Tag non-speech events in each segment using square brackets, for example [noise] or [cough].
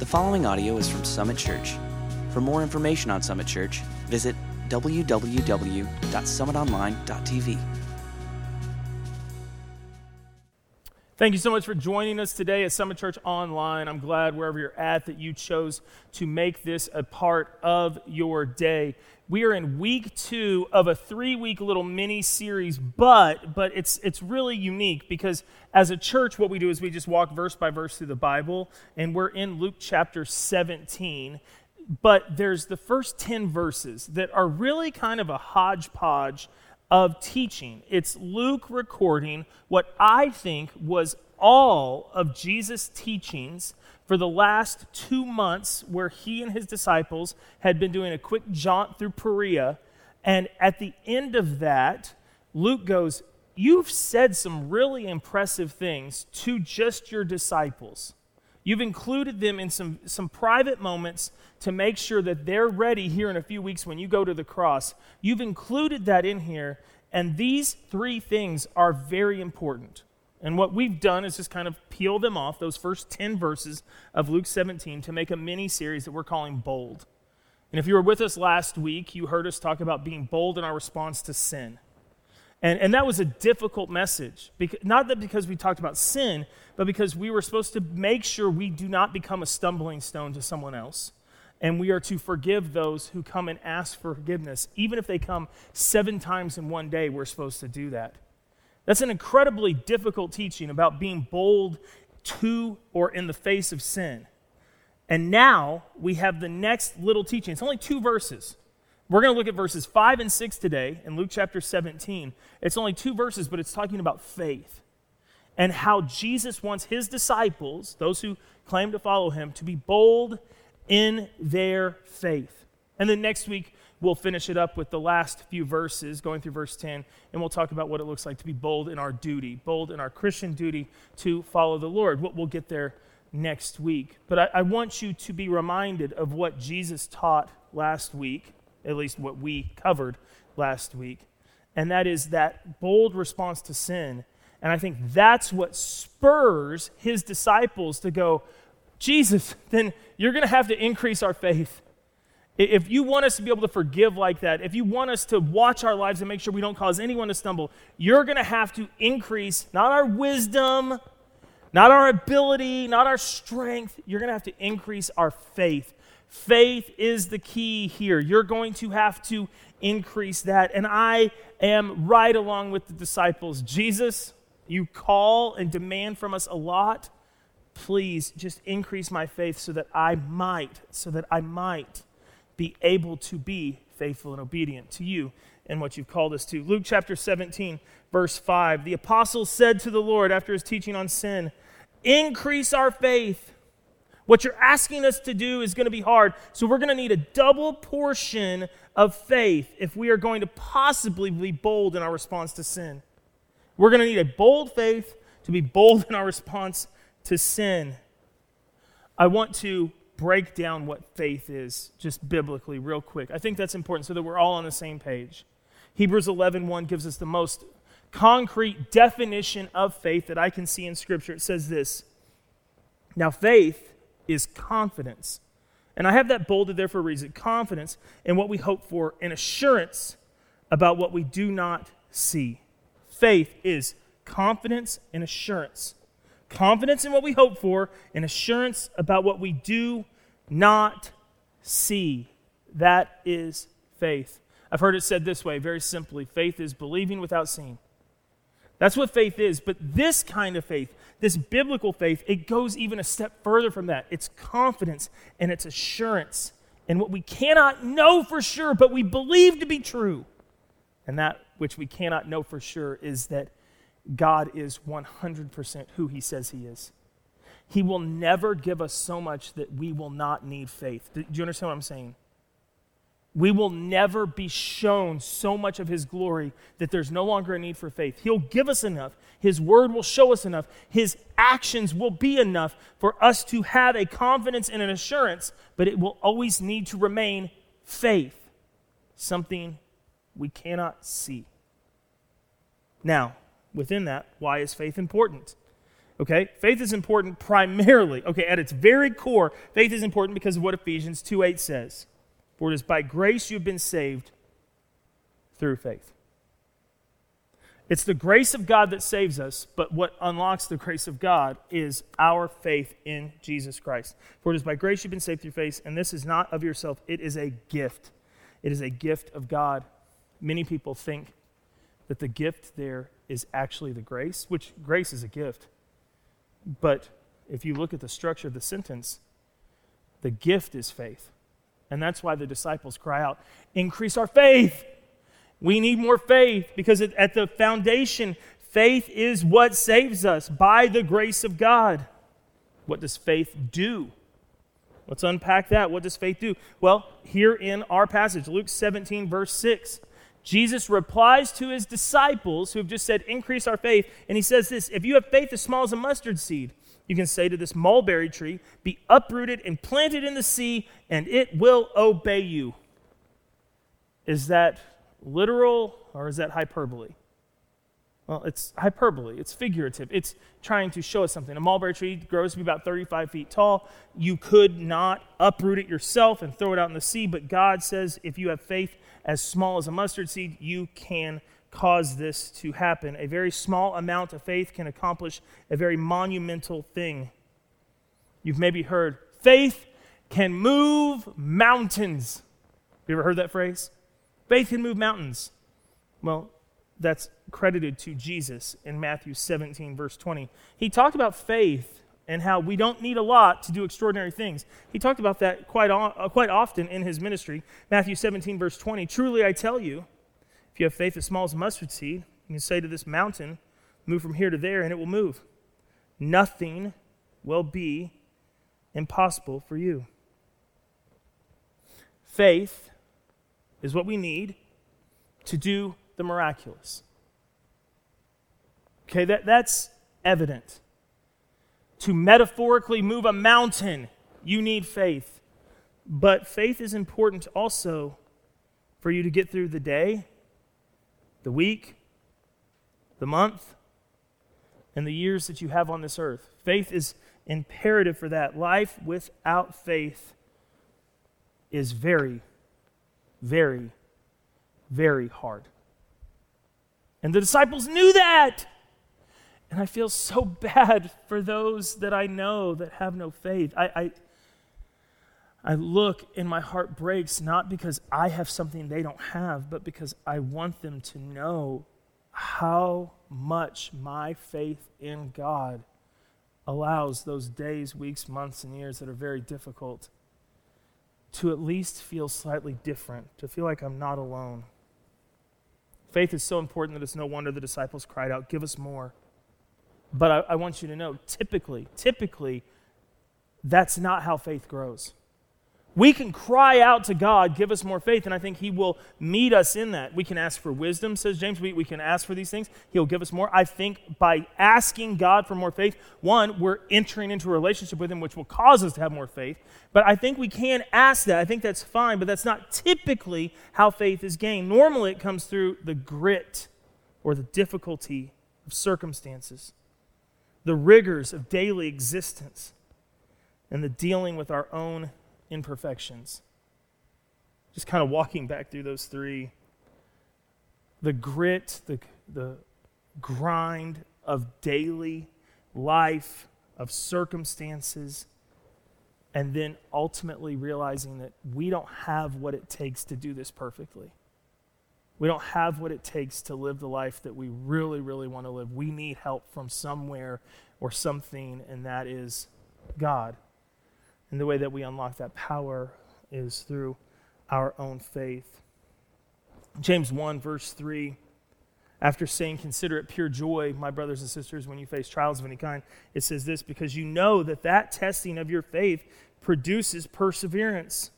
The following audio is from Summit Church. For more information on Summit Church, visit www.summitonline.tv. Thank you so much for joining us today at Summit Church Online. I'm glad wherever you're at that you chose to make this a part of your day. We are in week two of a three-week little mini series, but but it's it's really unique because as a church, what we do is we just walk verse by verse through the Bible, and we're in Luke chapter 17. But there's the first 10 verses that are really kind of a hodgepodge of teaching. It's Luke recording what I think was all of Jesus' teachings for the last two months, where he and his disciples had been doing a quick jaunt through Perea. And at the end of that, Luke goes, You've said some really impressive things to just your disciples. You've included them in some, some private moments to make sure that they're ready here in a few weeks when you go to the cross. You've included that in here, and these three things are very important. And what we've done is just kind of peel them off, those first 10 verses of Luke 17, to make a mini series that we're calling Bold. And if you were with us last week, you heard us talk about being bold in our response to sin. And, and that was a difficult message. Because, not that because we talked about sin, but because we were supposed to make sure we do not become a stumbling stone to someone else. And we are to forgive those who come and ask for forgiveness. Even if they come seven times in one day, we're supposed to do that. That's an incredibly difficult teaching about being bold to or in the face of sin. And now we have the next little teaching. It's only two verses. We're going to look at verses 5 and 6 today in Luke chapter 17. It's only two verses, but it's talking about faith and how Jesus wants his disciples, those who claim to follow him, to be bold in their faith. And then next week, we'll finish it up with the last few verses, going through verse 10, and we'll talk about what it looks like to be bold in our duty, bold in our Christian duty to follow the Lord. What we'll get there next week. But I, I want you to be reminded of what Jesus taught last week, at least what we covered last week, and that is that bold response to sin. And I think that's what spurs his disciples to go, Jesus, then you're going to have to increase our faith. If you want us to be able to forgive like that, if you want us to watch our lives and make sure we don't cause anyone to stumble, you're going to have to increase not our wisdom, not our ability, not our strength. You're going to have to increase our faith. Faith is the key here. You're going to have to increase that. And I am right along with the disciples. Jesus, you call and demand from us a lot. Please just increase my faith so that I might, so that I might be able to be faithful and obedient to you and what you've called us to. Luke chapter 17, verse 5. The apostles said to the Lord after his teaching on sin, Increase our faith. What you're asking us to do is going to be hard. So we're going to need a double portion of faith if we are going to possibly be bold in our response to sin. We're going to need a bold faith to be bold in our response to sin. I want to break down what faith is just biblically real quick. I think that's important so that we're all on the same page. Hebrews 11:1 1 gives us the most concrete definition of faith that I can see in scripture. It says this. Now faith is confidence. And I have that bolded there for a reason. Confidence in what we hope for and assurance about what we do not see. Faith is confidence and assurance confidence in what we hope for, and assurance about what we do not see. That is faith. I've heard it said this way very simply faith is believing without seeing. That's what faith is. But this kind of faith, this biblical faith, it goes even a step further from that. It's confidence and it's assurance in what we cannot know for sure, but we believe to be true. And that which we cannot know for sure is that God is 100% who he says he is. He will never give us so much that we will not need faith. Do you understand what I'm saying? We will never be shown so much of his glory that there's no longer a need for faith. He'll give us enough. His word will show us enough. His actions will be enough for us to have a confidence and an assurance, but it will always need to remain faith, something we cannot see. Now, within that, why is faith important? Okay? Faith is important primarily. Okay, at its very core, faith is important because of what Ephesians 2 8 says. For it is by grace you've been saved through faith. It's the grace of God that saves us, but what unlocks the grace of God is our faith in Jesus Christ. For it is by grace you've been saved through faith, and this is not of yourself, it is a gift. It is a gift of God. Many people think that the gift there is actually the grace, which grace is a gift. But if you look at the structure of the sentence, the gift is faith. And that's why the disciples cry out, Increase our faith. We need more faith because at the foundation, faith is what saves us by the grace of God. What does faith do? Let's unpack that. What does faith do? Well, here in our passage, Luke 17, verse 6, Jesus replies to his disciples who have just said, Increase our faith. And he says this If you have faith as small as a mustard seed, you can say to this mulberry tree, Be uprooted and planted in the sea, and it will obey you. Is that literal or is that hyperbole? Well, it's hyperbole. It's figurative. It's trying to show us something. A mulberry tree grows to be about 35 feet tall. You could not uproot it yourself and throw it out in the sea, but God says if you have faith as small as a mustard seed, you can cause this to happen. A very small amount of faith can accomplish a very monumental thing. You've maybe heard faith can move mountains. Have you ever heard that phrase? Faith can move mountains. Well, that's credited to Jesus in Matthew 17, verse 20. He talked about faith and how we don't need a lot to do extraordinary things. He talked about that quite, uh, quite often in his ministry. Matthew 17, verse 20 Truly I tell you, if you have faith as small as a mustard seed, you can say to this mountain, Move from here to there, and it will move. Nothing will be impossible for you. Faith is what we need to do the miraculous. Okay, that, that's evident. To metaphorically move a mountain, you need faith. But faith is important also for you to get through the day, the week, the month, and the years that you have on this earth. Faith is imperative for that. Life without faith is very very, very hard. And the disciples knew that. And I feel so [laughs] bad for those that I know that have no faith. I, I, I look and my heart breaks not because I have something they don't have, but because I want them to know how much my faith in God allows those days, weeks, months, and years that are very difficult to at least feel slightly different, to feel like I'm not alone. Faith is so important that it's no wonder the disciples cried out, Give us more. But I, I want you to know typically, typically, that's not how faith grows. We can cry out to God, give us more faith, and I think He will meet us in that. We can ask for wisdom, says James. We, we can ask for these things. He'll give us more. I think by asking God for more faith, one, we're entering into a relationship with Him, which will cause us to have more faith. But I think we can ask that. I think that's fine, but that's not typically how faith is gained. Normally, it comes through the grit or the difficulty of circumstances, the rigors of daily existence, and the dealing with our own imperfections. Just kind of walking back through those three the grit, the, the grind of daily life, of circumstances, and then ultimately realizing that we don't have what it takes to do this perfectly. We don't have what it takes to live the life that we really, really want to live. We need help from somewhere or something, and that is God. And the way that we unlock that power is through our own faith. James 1, verse 3, after saying, Consider it pure joy, my brothers and sisters, when you face trials of any kind, it says this because you know that that testing of your faith produces perseverance.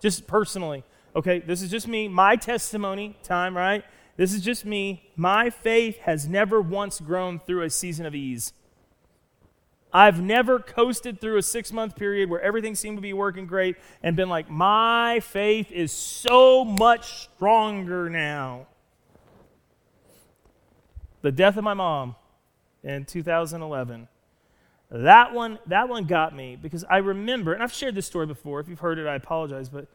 Just personally, okay, this is just me, my testimony time, right? This is just me. My faith has never once grown through a season of ease. I've never coasted through a six month period where everything seemed to be working great and been like, my faith is so much stronger now. The death of my mom in 2011. That one, that one got me because I remember, and I've shared this story before. If you've heard it, I apologize, but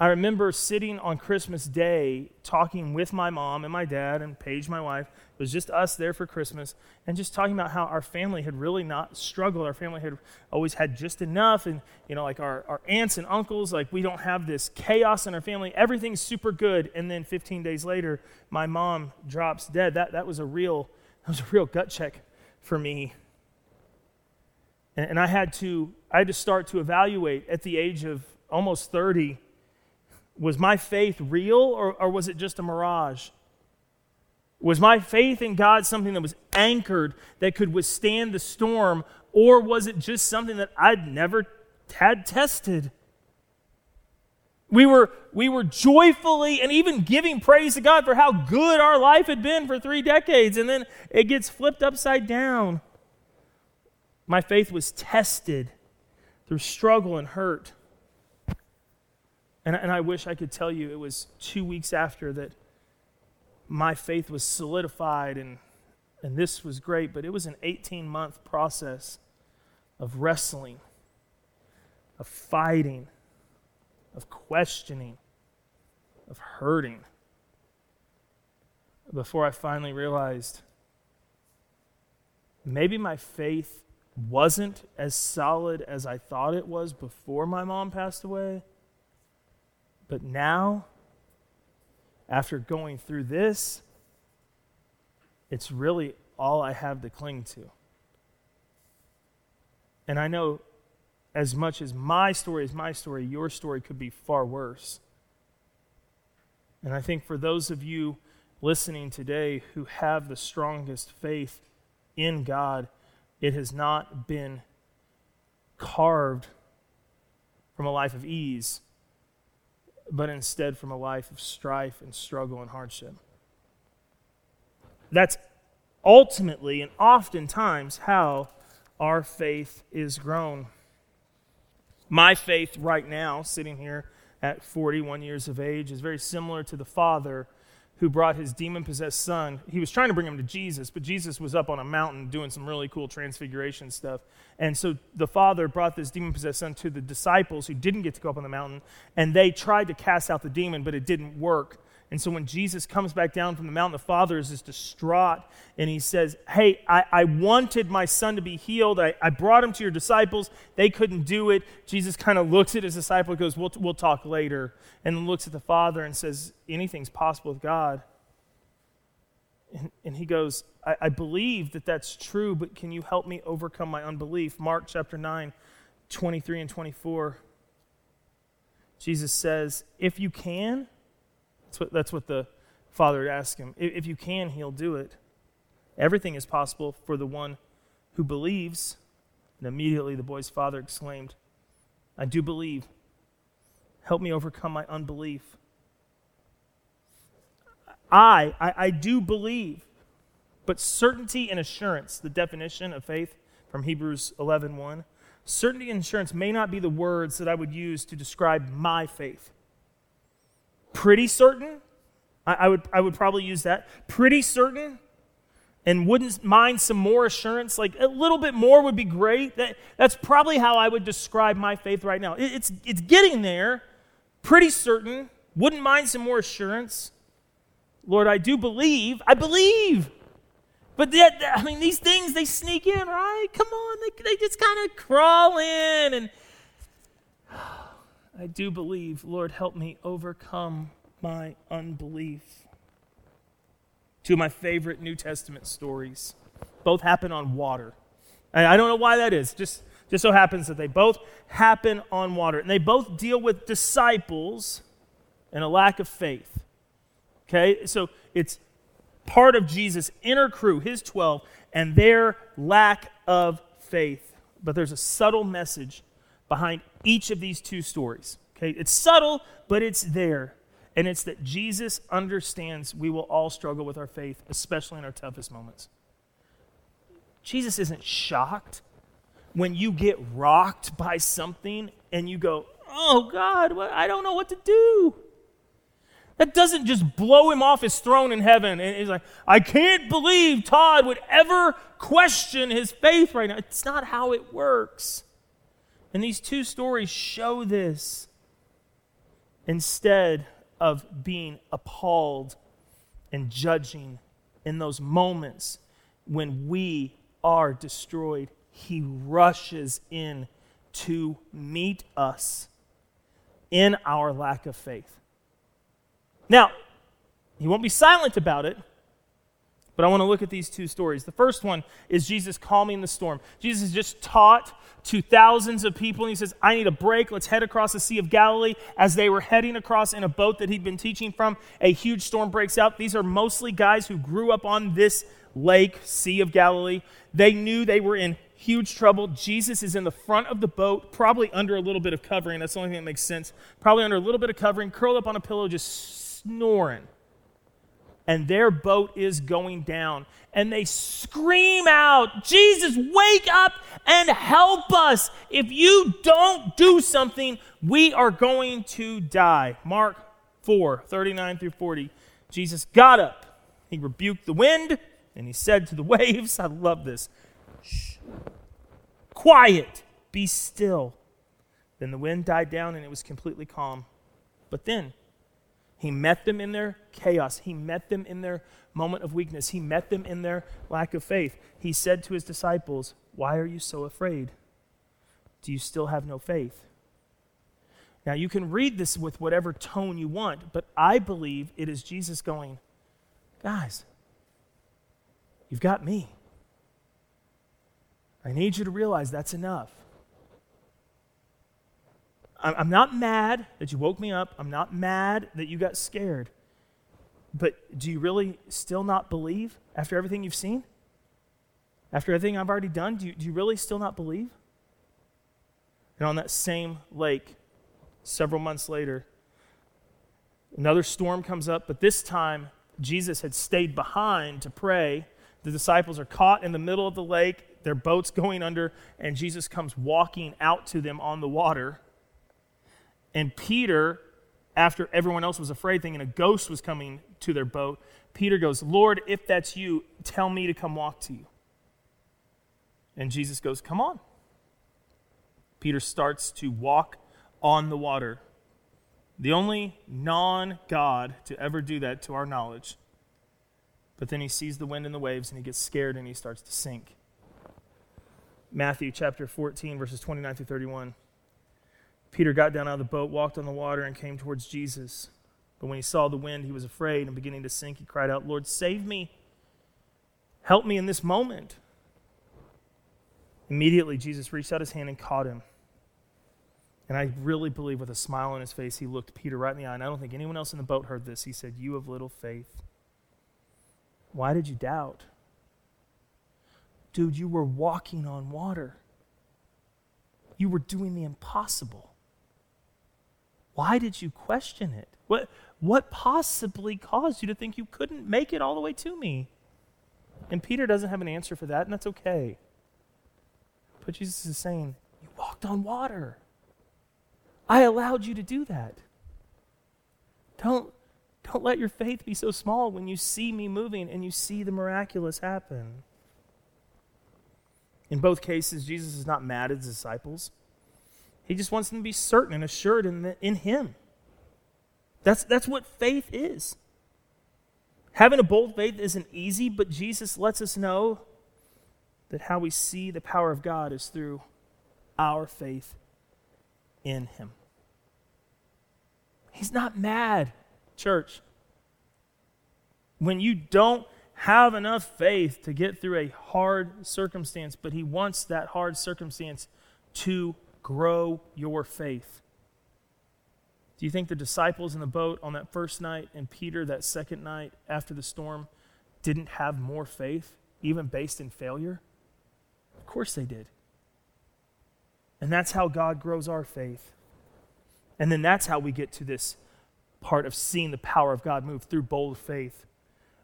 I remember sitting on Christmas Day talking with my mom and my dad and Paige, my wife. It was just us there for Christmas, and just talking about how our family had really not struggled. Our family had always had just enough, and you know, like our, our aunts and uncles, like we don't have this chaos in our family. Everything's super good. And then 15 days later, my mom drops dead. That that was a real [laughs] that was a real gut check for me. And, and I had to I had to start to evaluate at the age of almost 30 was my faith real or, or was it just a mirage? Was my faith in God something that was anchored that could withstand the storm, or was it just something that I'd never had tested? We were, we were joyfully and even giving praise to God for how good our life had been for three decades, and then it gets flipped upside down. My faith was tested through struggle and hurt. And, and I wish I could tell you it was two weeks after that my faith was solidified and, and this was great, but it was an 18 month process of wrestling, of fighting, of questioning, of hurting before I finally realized maybe my faith wasn't as solid as I thought it was before my mom passed away. But now, after going through this, it's really all I have to cling to. And I know as much as my story is my story, your story could be far worse. And I think for those of you listening today who have the strongest faith in God, it has not been carved from a life of ease but instead from a life of strife and struggle and hardship. That's ultimately and oftentimes how our faith is grown. My faith right now, sitting here at 41 years of age, is very similar to the Father who brought his demon possessed son. He was trying to bring him to Jesus, but Jesus was up on a mountain doing some really cool transfiguration stuff. And so the father brought this demon possessed son to the disciples who didn't get to go up on the mountain, and they tried to cast out the demon, but it didn't work. And so when Jesus comes back down from the mountain, the father is just distraught and he says, Hey, I, I wanted my son to be healed. I, I brought him to your disciples. They couldn't do it. Jesus kind of looks at his disciple and goes, we'll, we'll talk later. And looks at the father and says, Anything's possible with God. And, and he goes, I, I believe that that's true, but can you help me overcome my unbelief? Mark chapter 9, 23 and 24. Jesus says, If you can, that's what, that's what the father asked him. If you can, he'll do it. Everything is possible for the one who believes. And immediately the boy's father exclaimed, I do believe. Help me overcome my unbelief. I, I, I do believe. But certainty and assurance, the definition of faith from Hebrews 11 1, certainty and assurance may not be the words that I would use to describe my faith pretty certain. I, I, would, I would probably use that. Pretty certain. And wouldn't mind some more assurance. Like a little bit more would be great. That, that's probably how I would describe my faith right now. It, it's, it's getting there. Pretty certain. Wouldn't mind some more assurance. Lord, I do believe. I believe. But yet, I mean, these things, they sneak in, right? Come on. They, they just kind of crawl in and I do believe. Lord, help me overcome my unbelief. Two of my favorite New Testament stories both happen on water. I don't know why that is. Just, just so happens that they both happen on water. And they both deal with disciples and a lack of faith. Okay? So it's part of Jesus' inner crew, his 12, and their lack of faith. But there's a subtle message behind each of these two stories. Okay, it's subtle, but it's there. And it's that Jesus understands we will all struggle with our faith, especially in our toughest moments. Jesus isn't shocked when you get rocked by something and you go, Oh God, I don't know what to do. That doesn't just blow him off his throne in heaven. And he's like, I can't believe Todd would ever question his faith right now. It's not how it works. And these two stories show this. Instead of being appalled and judging in those moments when we are destroyed, he rushes in to meet us in our lack of faith. Now, he won't be silent about it, but I want to look at these two stories. The first one is Jesus calming the storm. Jesus has just taught to thousands of people, and he says, I need a break. Let's head across the Sea of Galilee. As they were heading across in a boat that he'd been teaching from, a huge storm breaks out. These are mostly guys who grew up on this lake, Sea of Galilee. They knew they were in huge trouble. Jesus is in the front of the boat, probably under a little bit of covering. That's the only thing that makes sense. Probably under a little bit of covering, curled up on a pillow, just snoring. And their boat is going down. And they scream out, Jesus, wake up and help us. If you don't do something, we are going to die. Mark 4 39 through 40. Jesus got up. He rebuked the wind and he said to the [laughs] waves, I love this. Shh. Quiet, be still. Then the wind died down and it was completely calm. But then he met them in their chaos. He met them in their moment of weakness. He met them in their lack of faith. He said to his disciples, Why are you so afraid? Do you still have no faith? Now, you can read this with whatever tone you want, but I believe it is Jesus going, Guys, you've got me. I need you to realize that's enough. I'm not mad that you woke me up. I'm not mad that you got scared. But do you really still not believe after everything you've seen? After everything I've already done, do you, do you really still not believe? And on that same lake, several months later, another storm comes up, but this time Jesus had stayed behind to pray. The disciples are caught in the middle of the lake, their boat's going under, and Jesus comes walking out to them on the water. And Peter, after everyone else was afraid, thinking a ghost was coming to their boat, Peter goes, Lord, if that's you, tell me to come walk to you. And Jesus goes, Come on. Peter starts to walk on the water. The only non God to ever do that, to our knowledge. But then he sees the wind and the waves and he gets scared and he starts to sink. Matthew chapter 14, verses 29 through 31. Peter got down out of the boat, walked on the water, and came towards Jesus. But when he saw the wind, he was afraid, and beginning to sink, he cried out, Lord, save me. Help me in this moment. Immediately, Jesus reached out his hand and caught him. And I really believe, with a smile on his face, he looked Peter right in the eye. And I don't think anyone else in the boat heard this. He said, You have little faith. Why did you doubt? Dude, you were walking on water. You were doing the impossible. Why did you question it? What, what possibly caused you to think you couldn't make it all the way to me? And Peter doesn't have an answer for that, and that's okay. But Jesus is saying, You walked on water. I allowed you to do that. Don't, don't let your faith be so small when you see me moving and you see the miraculous happen. In both cases, Jesus is not mad at his disciples. He just wants them to be certain and assured in, the, in Him. That's, that's what faith is. Having a bold faith isn't easy, but Jesus lets us know that how we see the power of God is through our faith in Him. He's not mad, church. When you don't have enough faith to get through a hard circumstance, but He wants that hard circumstance to grow your faith. Do you think the disciples in the boat on that first night and Peter that second night after the storm didn't have more faith, even based in failure? Of course they did. And that's how God grows our faith. And then that's how we get to this part of seeing the power of God move through bold faith.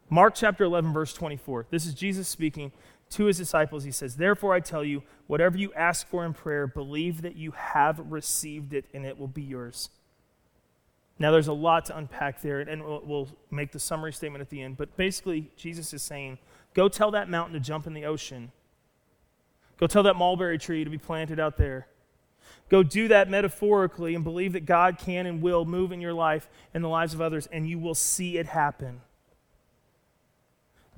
Mark chapter 11, verse 24. This is Jesus speaking to his disciples, he says, Therefore I tell you, whatever you ask for in prayer, believe that you have received it and it will be yours. Now, there's a lot to unpack there, and we'll, we'll make the summary statement at the end. But basically, Jesus is saying, Go tell that mountain to jump in the ocean. Go tell that mulberry tree to be planted out there. Go do that metaphorically and believe that God can and will move in your life and the lives of others, and you will see it happen.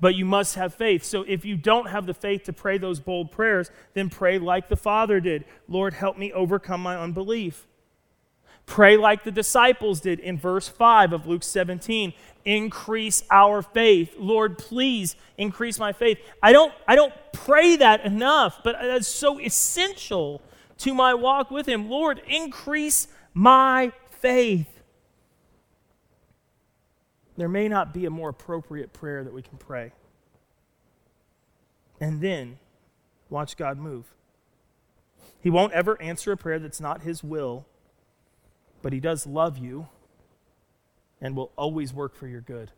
But you must have faith. So if you don't have the faith to pray those bold prayers, then pray like the Father did Lord, help me overcome my unbelief. Pray like the disciples did in verse 5 of Luke 17. Increase our faith. Lord, please increase my faith. I don't, I don't pray that enough, but that's so essential to my walk with Him. Lord, increase my faith. There may not be a more appropriate prayer that we can pray. And then watch God move. He won't ever answer a prayer that's not His will but He does love you and will always work for your good.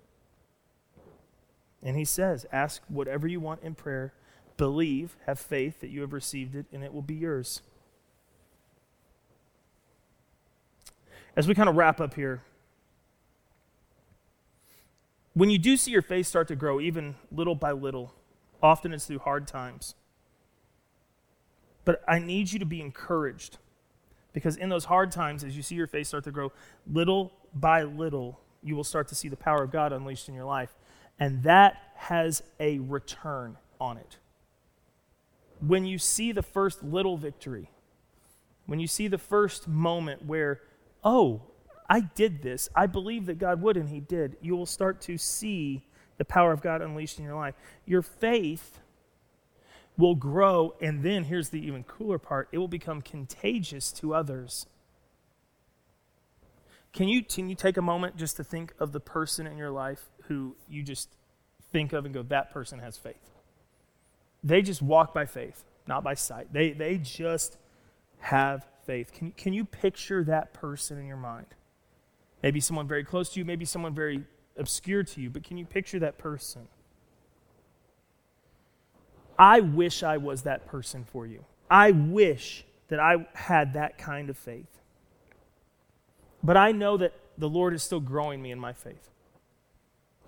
And He says, Ask whatever you want in prayer, believe, have faith that you have received it, and it will be yours. As we kind of wrap up here, when you do see your faith start to grow, even little by little, often it's through hard times. But I need you to be encouraged because in those hard times, as you see your faith start to grow, little by little, you will start to see the power of God unleashed in your life. And that has a return on it. When you see the first little victory, when you see the first moment where, oh, I did this, I believe that God would, and He did, you will start to see the power of God unleashed in your life. Your faith will grow, and then here's the even cooler part it will become contagious to others. Can you, can you take a moment just to think of the person in your life who you just think of and go, that person has faith? They just walk by faith, not by sight. They, they just have faith. Can, can you picture that person in your mind? Maybe someone very close to you, maybe someone very obscure to you, but can you picture that person? I wish I was that person for you. I wish that I had that kind of faith. But I know that the Lord is still growing me in my faith.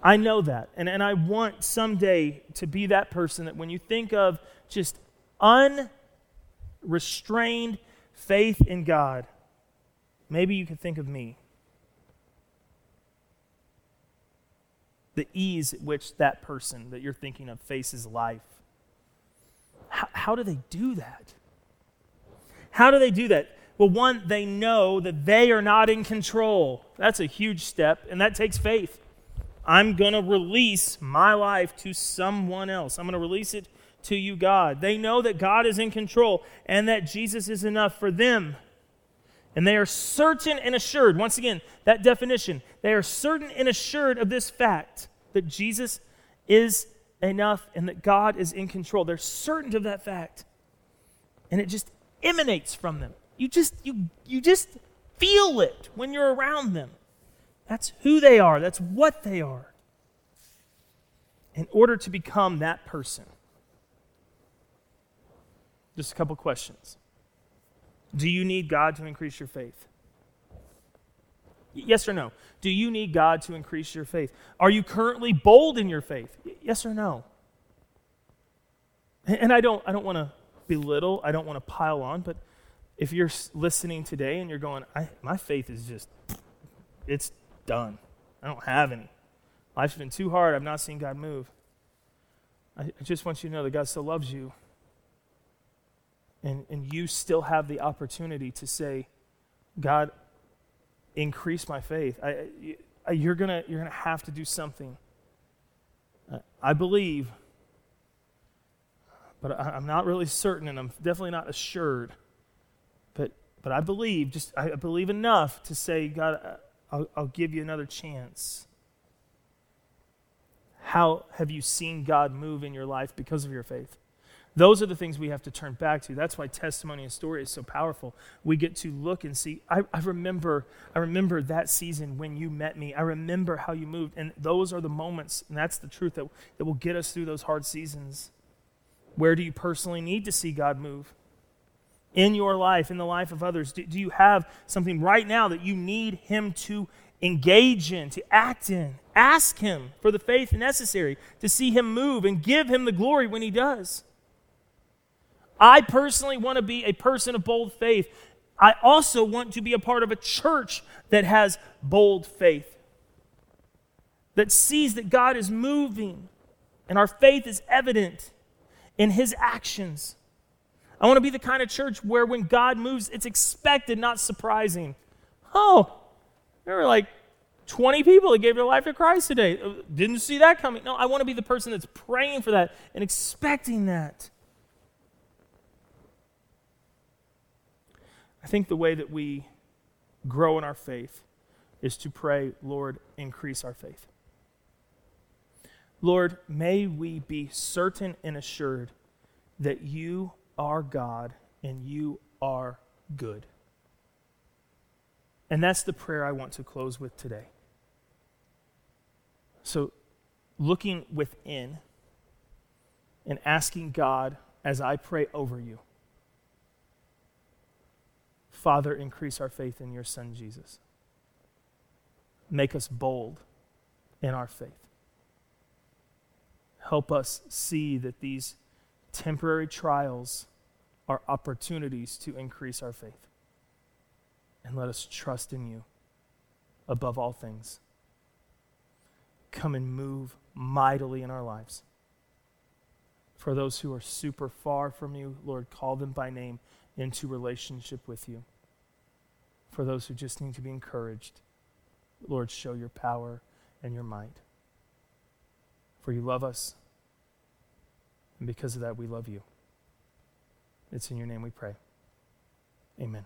I know that. And, and I want someday to be that person that when you think of just unrestrained faith in God, maybe you can think of me. The ease at which that person that you're thinking of faces life how, how do they do that? How do they do that? Well, one, they know that they are not in control. That's a huge step, and that takes faith. I'm going to release my life to someone else. I'm going to release it to you, God. They know that God is in control and that Jesus is enough for them. And they are certain and assured, once again, that definition, they are certain and assured of this fact that Jesus is enough and that God is in control. They're certain of that fact. And it just emanates from them. You just you you just feel it when you're around them. That's who they are. That's what they are. In order to become that person. Just a couple questions. Do you need God to increase your faith? Yes or no? Do you need God to increase your faith? Are you currently bold in your faith? Yes or no? And I don't, I don't want to belittle, I don't want to pile on, but if you're listening today and you're going, my faith is just, it's done. I don't have any. Life's been too hard. I've not seen God move. I, I just want you to know that God still loves you. And, and you still have the opportunity to say, God, increase my faith. I, I, you're going you're going to have to do something. I believe, but I, am not really certain, and I'm definitely not assured. But, but I believe, just I believe enough to say, God, I'll, I'll give you another chance. How have you seen God move in your life because of your faith? Those are the things we have to turn back to. That's why testimony and story is so powerful. We get to look and see. I, I, remember, I remember that season when you met me. I remember how you moved. And those are the moments, and that's the truth that, that will get us through those hard seasons. Where do you personally need to see God move? In your life, in the life of others, do, do you have something right now that you need Him to engage in, to act in. Ask Him for the faith necessary to see Him move and give Him the glory when He does. I personally want to be a person of bold faith. I also want to be a part of a church that has bold faith, that sees that God is moving and our faith is evident in His actions. I want to be the kind of church where when God moves, it's expected, not surprising. Oh, there were like 20 people that gave their life to Christ today. Uh, didn't see that coming. No, I want to be the person that's praying for that and expecting that. I think the way that we grow in our faith is to pray, Lord, increase our faith. Lord, may we be certain and assured that you are God and you are good. And that's the prayer I want to close with today. So, looking within and asking God as I pray over you Father, increase our faith in your Son, Jesus. Make us bold in our faith. Help us see that these temporary trials are opportunities to increase our faith. And let us trust in you above all things. Come and move mightily in our lives. For those who are super far from you, Lord, call them by name into relationship with you for those who just need to be encouraged. Lord, show your power and your might. For you love us, and because of that, we love you. It's in your name we pray. Amen.